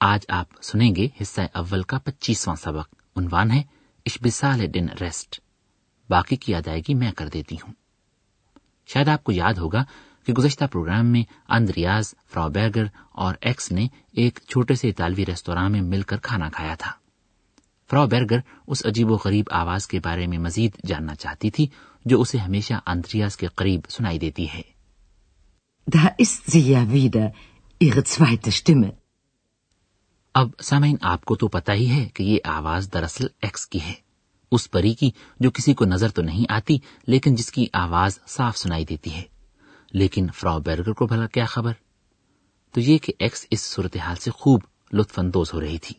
آج آپ سنیں گے حصہ اول کا پچیسواں سبق۔ عنوان ہے اشبسال دن ریسٹ۔ باقی کی ادائیگی میں کر دیتی ہوں۔ شاید آپ کو یاد ہوگا کہ گزشتہ پروگرام میں اندریاز فراوبیگر اور ایکس نے ایک چھوٹے سے اطالوی ریستوراں میں مل کر کھانا کھایا تھا۔ فرا بیرگر اس عجیب و غریب آواز کے بارے میں مزید جاننا چاہتی تھی جو اسے ہمیشہ اندریاز کے قریب سنائی دیتی ہے۔ ist sie ja wieder, ihre zweite Stimme. اب سامعین، آپ کو تو پتا ہی ہے کہ یہ آواز دراصل ایکس کی ہے۔ اس پری کی جو کسی کو نظر تو نہیں آتی، لیکن جس کی آواز صاف سنائی دیتی ہے۔ لیکن فرا بیرگر کو بھلا کیا خبر؟ تو یہ کہ ایکس اس صورتحال سے خوب لطف اندوز ہو رہی تھی،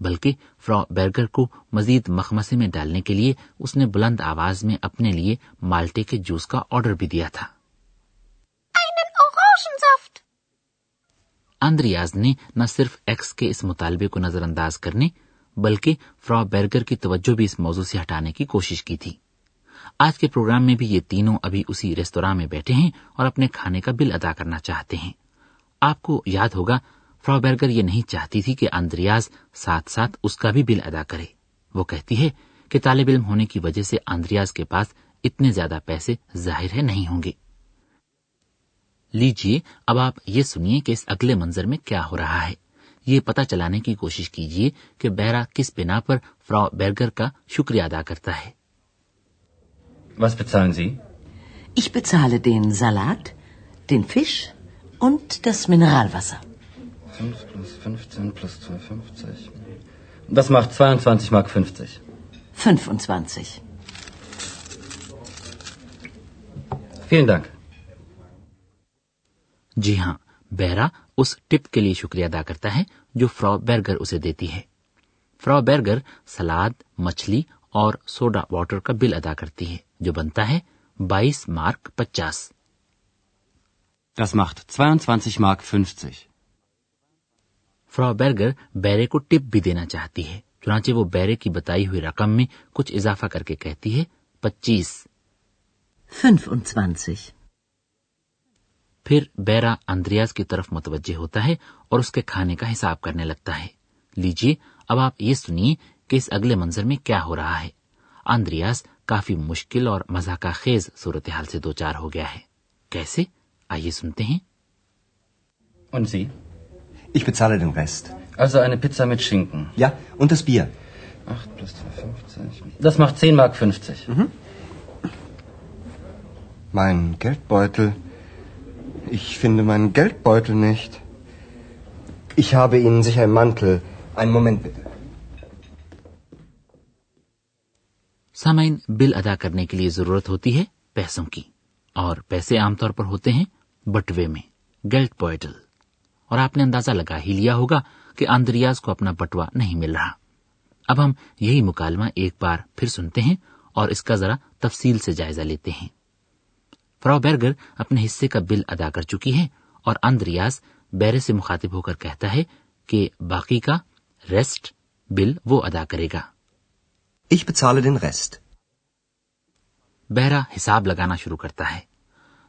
بلکہ فرا بیرگر کو مزید مخمسے میں ڈالنے کے لیے اس نے بلند آواز میں اپنے لیے مالٹے کے جوس کا آرڈر بھی دیا تھا۔ اندریاز نے نہ صرف ایکس کے اس مطالبے کو نظر انداز کرنے، بلکہ فرا بیرگر کی توجہ بھی اس موضوع سے ہٹانے کی کوشش کی تھی۔ آج کے پروگرام میں بھی یہ تینوں ابھی اسی ریستوراں میں بیٹھے ہیں اور اپنے کھانے کا بل ادا کرنا چاہتے ہیں۔ آپ کو یاد ہوگا، فرا بیرگر یہ نہیں چاہتی تھی کہ اندریاز ساتھ ساتھ اس کا بھی بل ادا کرے۔ وہ کہتی ہے کہ طالب علم ہونے کی وجہ سے اندریاز کے پاس اتنے زیادہ پیسے ظاہر ہے نہیں ہوں گے۔ لیجیے اب آپ یہ سنیے کہ اس اگلے منظر میں کیا ہو رہا ہے یہ پتا چلانے کی کوشش کیجیے کہ بیرا کس بنا پر فرا بیرگر کا شکریہ ادا کرتا ہے Was bezahlen Sie? Ich bezahle den Salat, den Fisch und das Mineralwasser. 5 plus 15 plus 2,50. Das macht 22 Mark 50. 25. Vielen Dank. جی ہاں بیرا اس ٹپ کے لیے شکریہ ادا کرتا ہے جو فرا برگر اسے دیتی ہے۔ فرا بیرگر سلاد مچھلی اور سوڈا واٹر کا بل ادا کرتی ہے جو بنتا ہے بائیس مارک پچاس۔ فرا بیرگر بیرے کو ٹپ بھی دینا چاہتی ہے چنانچہ وہ بیرے کی بتائی ہوئی رقم میں کچھ اضافہ کر کے کہتی ہے پچیس۔ 25 پھر بیرا اندریاز کی طرف متوجہ ہوتا ہے اور اس کے کھانے کا حساب کرنے لگتا ہے لیجیے اب آپ یہ سنیے کہ اس اگلے منظر میں کیا ہو رہا ہے اندریاز کافی مشکل اور مزاقہ خیز صورتحال سے دو چار ہو گیا ہے کیسے آئیے سنتے ہیں Und Sie? Ich bezahle den Rest. Also eine Pizza mit Schinken. Ja, und das Bier. 8 plus 2,50. Das macht 10 Mark 50. Mhm. Mein Geldbeutel Ich finde meinen Geldbeutel nicht. Ich habe Ihnen sicher einen Mantel. Einen Moment bitte. سامعین، بل ادا کرنے کے لیے ضرورت ہوتی ہے پیسوں کی اور پیسے عام طور پر ہوتے ہیں بٹوے میں، گیلٹ پوئٹل اور آپ نے اندازہ لگا ہی لیا ہوگا کہ آندریاز کو اپنا بٹوا نہیں مل رہا اب ہم یہی مکالمہ ایک بار پھر سنتے ہیں اور اس کا ذرا تفصیل سے جائزہ لیتے ہیں فراو بیرگر اپنے حصے کا بل ادا کر چکی ہے اور اندریاز بیرے سے مخاطب ہو کر کہتا ہے کہ باقی کا ریسٹ بل وہ ادا کرے گا ich den Rest. بہرا حساب لگانا شروع کرتا ہے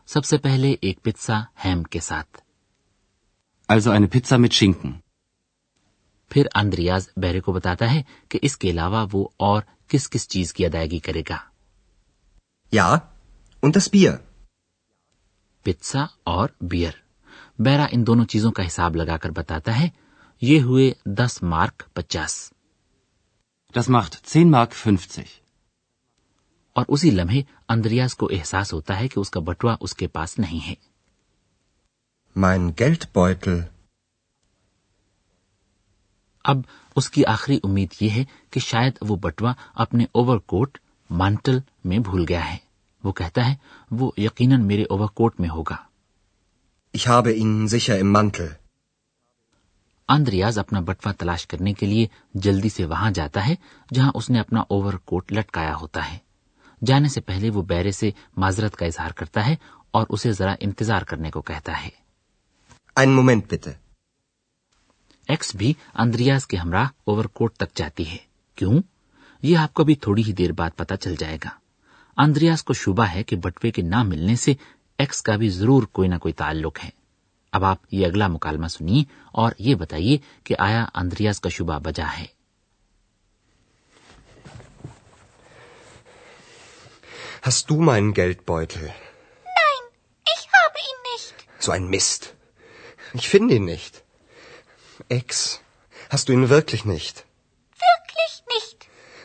سب سے پہلے ایک پتزا ہیم کے ساتھ also eine Pizza mit Schinken. پھر اندریاز بیرے کو بتاتا ہے کہ اس کے علاوہ وہ اور کس کس چیز کی ادائیگی کرے گا Ja, und das Bier. پتسا اور بیئر بیرا ان دونوں چیزوں کا حساب لگا کر بتاتا ہے یہ ہوئے دس مارک پچاس Das macht 10 Mark 50. اور اسی لمحے اندریاز کو احساس ہوتا ہے کہ اس کا بٹوا اس کے پاس نہیں ہے mein Geldbeutel. اب اس کی آخری امید یہ ہے کہ شاید وہ بٹوا اپنے اوور کوٹ مانٹل میں بھول گیا ہے وہ کہتا ہے وہ یقیناً میرے اوور کوٹ میں ہوگا۔ آندریاز اپنا بٹوا تلاش کرنے کے لیے جلدی سے وہاں جاتا ہے جہاں اس نے اپنا اوور کوٹ لٹکایا ہوتا ہے۔ جانے سے پہلے وہ بیرے سے معذرت کا اظہار کرتا ہے اور اسے ذرا انتظار کرنے کو کہتا ہے۔ ایکس بھی اندریاز کے ہمراہ اوور کوٹ تک جاتی ہے۔ کیوں؟ یہ آپ کو بھی تھوڑی ہی دیر بعد پتا چل جائے گا۔ آندریاس کو شبہ ہے کہ بٹوے کے نہ ملنے سے ایکس کا بھی ضرور کوئی نہ کوئی تعلق ہے۔ اب آپ یہ اگلا مکالمہ سنیے اور یہ بتائیے کہ آیا اندریاز کا شبہ بجا ہے۔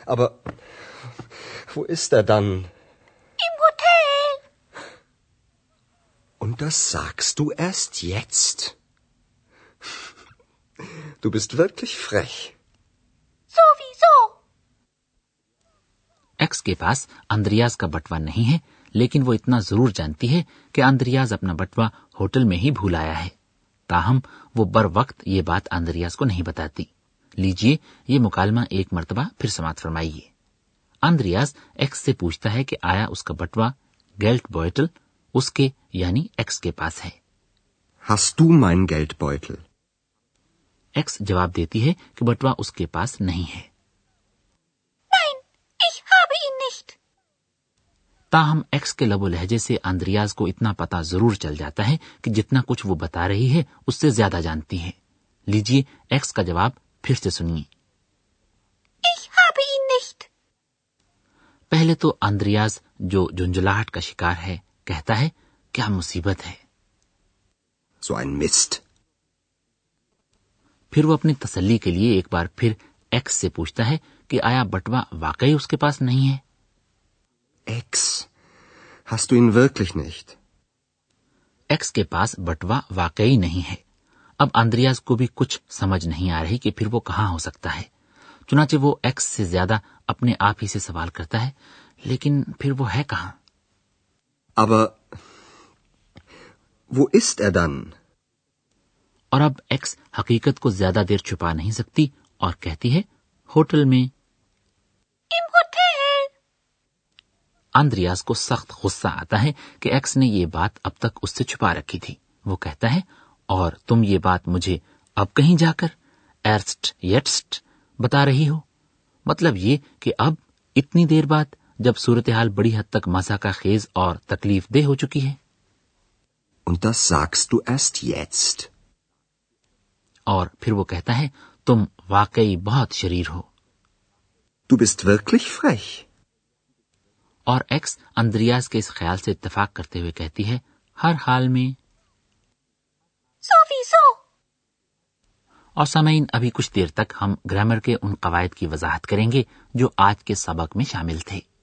Aber wo ist er dann? Das sagst du erst jetzt? Du bist wirklich frech. Sowieso. X کے پاس اندریاز کا بٹوا نہیں ہے لیکن وہ اتنا ضرور جانتی ہے کہ اندریاز اپنا بٹوا ہوٹل میں ہی بھول آیا ہے تاہم وہ بر وقت یہ بات اندریاز کو نہیں بتاتی لیجیے یہ مکالمہ ایک مرتبہ پھر سماعت فرمائیے اندریاز ایکس سے پوچھتا ہے کہ آیا اس کا بٹوا گیلٹ بوئٹل اس کے یعنی ایکس کے پاس ہے۔ ایکس جواب دیتی ہے کہ بٹوا اس کے پاس نہیں ہے۔ Nein, ich habe ihn nicht. تاہم ایکس کے لب و لہجے سے اندریاز کو اتنا پتا ضرور چل جاتا ہے کہ جتنا کچھ وہ بتا رہی ہے اس سے زیادہ جانتی ہے۔ لیجیے ایکس کا جواب پھر سے سنیے۔ پہلے تو اندریاز جو جنجلاہٹ کا شکار ہے کہتا ہے کیا مصیبت ہے؟ So پھر وہ اپنی تسلی کے لیے ایک بار پھر ایکس سے پوچھتا ہے کہ آیا بٹوا واقعی اس کے پاس نہیں ہے؟ X hast du ihn wirklich nicht? X کے پاس بٹوا واقعی نہیں ہے۔ اب آندریاز کو بھی کچھ سمجھ نہیں آ رہی کہ پھر وہ کہاں ہو سکتا ہے۔ چنانچہ وہ ایکس سے زیادہ اپنے آپ ہی سے سوال کرتا ہے لیکن پھر وہ ہے کہاں؟ Aber wo ist er dann? اور اب ایکس حقیقت کو زیادہ دیر چھپا نہیں سکتی اور کہتی ہے ہوٹل میں۔ اندریاز کو سخت غصہ آتا ہے کہ ایکس نے یہ بات اب تک اس سے چھپا رکھی تھی۔ وہ کہتا ہے اور تم یہ بات مجھے اب کہیں جا کر ایرسٹ یٹسٹ بتا رہی ہو؟ مطلب یہ کہ اب اتنی دیر بعد جب صورتحال بڑی حد تک مزہ کا خیز اور تکلیف دہ ہو چکی ہے۔ Und das sagst du erst jetzt. اور پھر وہ کہتا ہے تم واقعی بہت شریر ہو۔ Du bist wirklich frech. اور ایکس اندریاز کے اس خیال سے اتفاق کرتے ہوئے کہتی ہے ہر حال میں۔ سو۔ اور سامعین ابھی کچھ دیر تک ہم گرامر کے ان قواعد کی وضاحت کریں گے جو آج کے سبق میں شامل تھے۔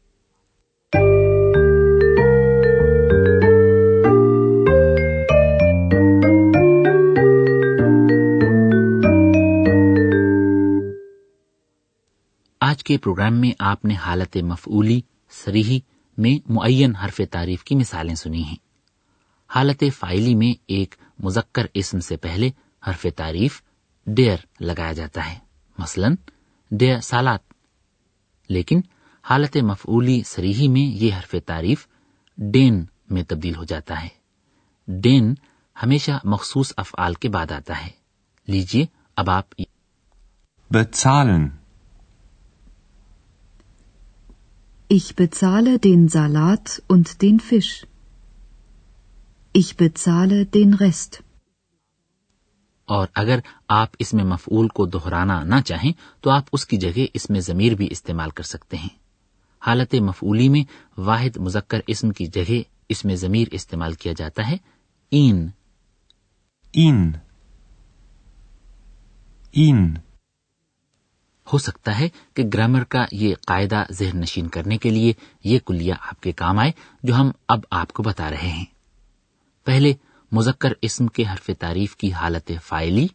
آج کے پروگرام میں آپ نے حالت مفعولی سریحی میں معین حرف تعریف کی مثالیں سنی ہیں۔ حالت فائلی میں ایک مذکر اسم سے پہلے حرف تعریف ڈیئر لگایا جاتا ہے۔ مثلا ڈیئر سالات لیکن حالت مفعولی سریحی میں یہ حرف تعریف ڈین میں تبدیل ہو جاتا ہے۔ ڈین ہمیشہ مخصوص افعال کے بعد آتا ہے۔ لیجیے اب آپ Ich bezahle den Salat und den Fisch. Ich bezahle den Rest. اور اگر آپ اس میں مفعول کو دہرانا نہ چاہیں تو آپ اس کی جگہ اس میں ضمیر بھی استعمال کر سکتے ہیں۔ حالت مفعولی میں واحد مذکر اسم کی جگہ اس میں ضمیر استعمال کیا جاتا ہے۔ این۔ این۔ این۔ ہو سکتا ہے کہ گرامر کا یہ قاعدہ ذہن نشین کرنے کے لیے یہ کلیا آپ کے کام آئے جو ہم اب آپ کو بتا رہے ہیں۔ پہلے مذکر اسم کے حرف تعریف کی حالت فائلی،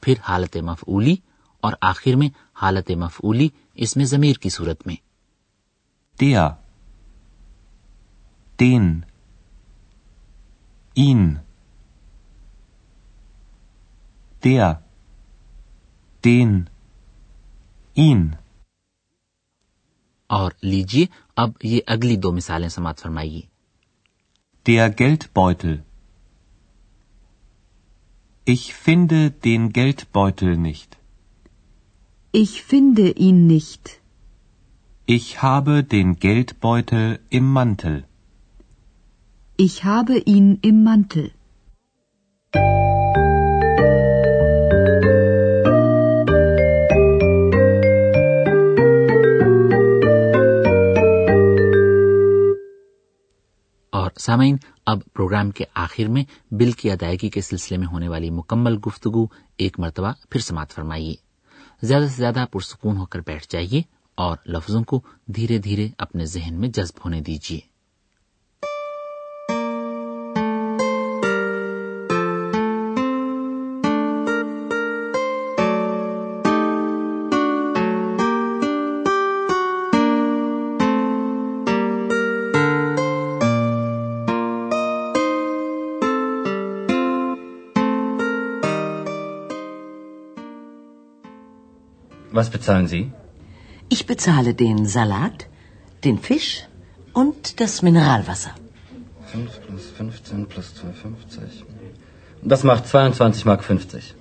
پھر حالت مفعولی اور آخر میں حالت مفعولی اس میں ضمیر کی صورت میں۔ تیا، تین، این۔ تیا، تین۔ اور لیجیے اب یہ اگلی دو مثالیں سماپ سر میں آئیے تی آر گرٹ پوئٹل اشفند سامعین، اب پروگرام کے آخر میں بل کی ادائیگی کے سلسلے میں ہونے والی مکمل گفتگو ایک مرتبہ پھر سماعت فرمائیے۔ زیادہ سے زیادہ پرسکون ہو کر بیٹھ جائیے اور لفظوں کو دھیرے دھیرے اپنے ذہن میں جذب ہونے دیجیے۔ was bezahlen Sie? Ich bezahle den Salat, den Fisch und das Mineralwasser. 5 plus 15 plus 2,50. Das macht 22,50 Mark. 25.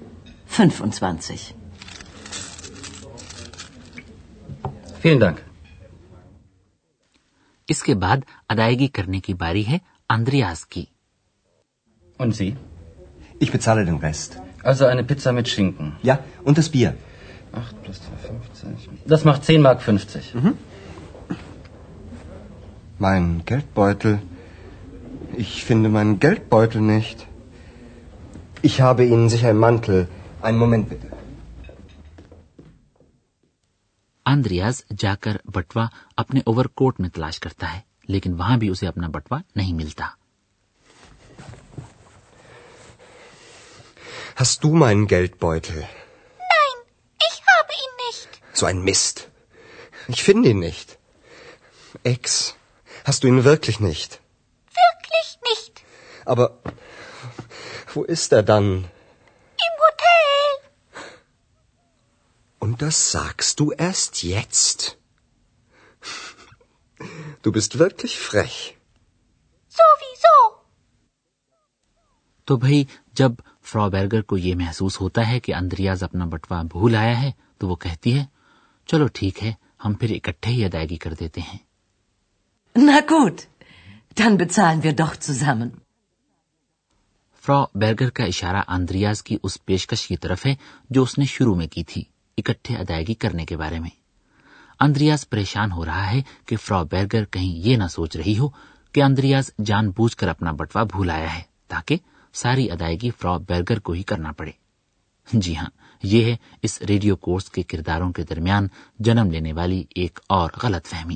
اس کے بعد ادائیگی کرنے کی باری ہے اندریاز کی بٹوا اپنے اوور کوٹ میں تلاش کرتا ہے لیکن وہاں بھی اسے اپنا بٹوا نہیں ملتا So ein Mist. Ich finde ihn nicht. Ex, hast du ihn wirklich nicht? Wirklich nicht. Aber wo ist er dann? Im Hotel. Und das sagst du erst jetzt? Du bist wirklich frech. Sowieso. تو بھائی جب فرا Berger کو یہ محسوس ہوتا ہے کہ Andreas اپنا بٹوا بھول آیا ہے تو وہ کہتی ہے چلو ٹھیک ہے ہم پھر اکٹھے ہی ادائیگی کر دیتے ہیں۔ فرا بیرگر کا اشارہ آندریاز کی اس پیشکش کی طرف ہے جو اس نے شروع میں کی تھی اکٹھے ادائیگی کرنے کے بارے میں۔ اندریاز پریشان ہو رہا ہے کہ فرا بیرگر کہیں یہ نہ سوچ رہی ہو کہ اندریاز جان بوجھ کر اپنا بٹوا بھول آیا ہے تاکہ ساری ادائیگی فرا بیرگر کو ہی کرنا پڑے۔ جی ہاں یہ ہے اس ریڈیو کورس کے کرداروں کے درمیان جنم لینے والی ایک اور غلط فہمی۔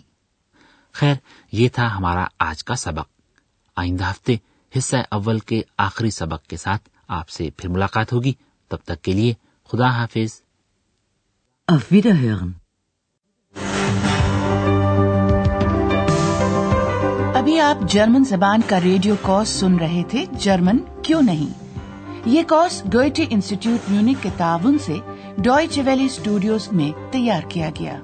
خیر، یہ تھا ہمارا آج کا سبق۔ آئندہ ہفتے حصہ اول کے آخری سبق کے ساتھ آپ سے پھر ملاقات ہوگی۔ تب تک کے لیے خدا حافظ۔ ابھی آپ جرمن زبان کا ریڈیو کورس سن رہے تھے۔ جرمن کیوں نہیں؟ یہ کورس گوئٹی انسٹیٹیوٹ میونک کے تعاون سے ڈوئچ ویلی اسٹوڈیوز میں تیار کیا گیا۔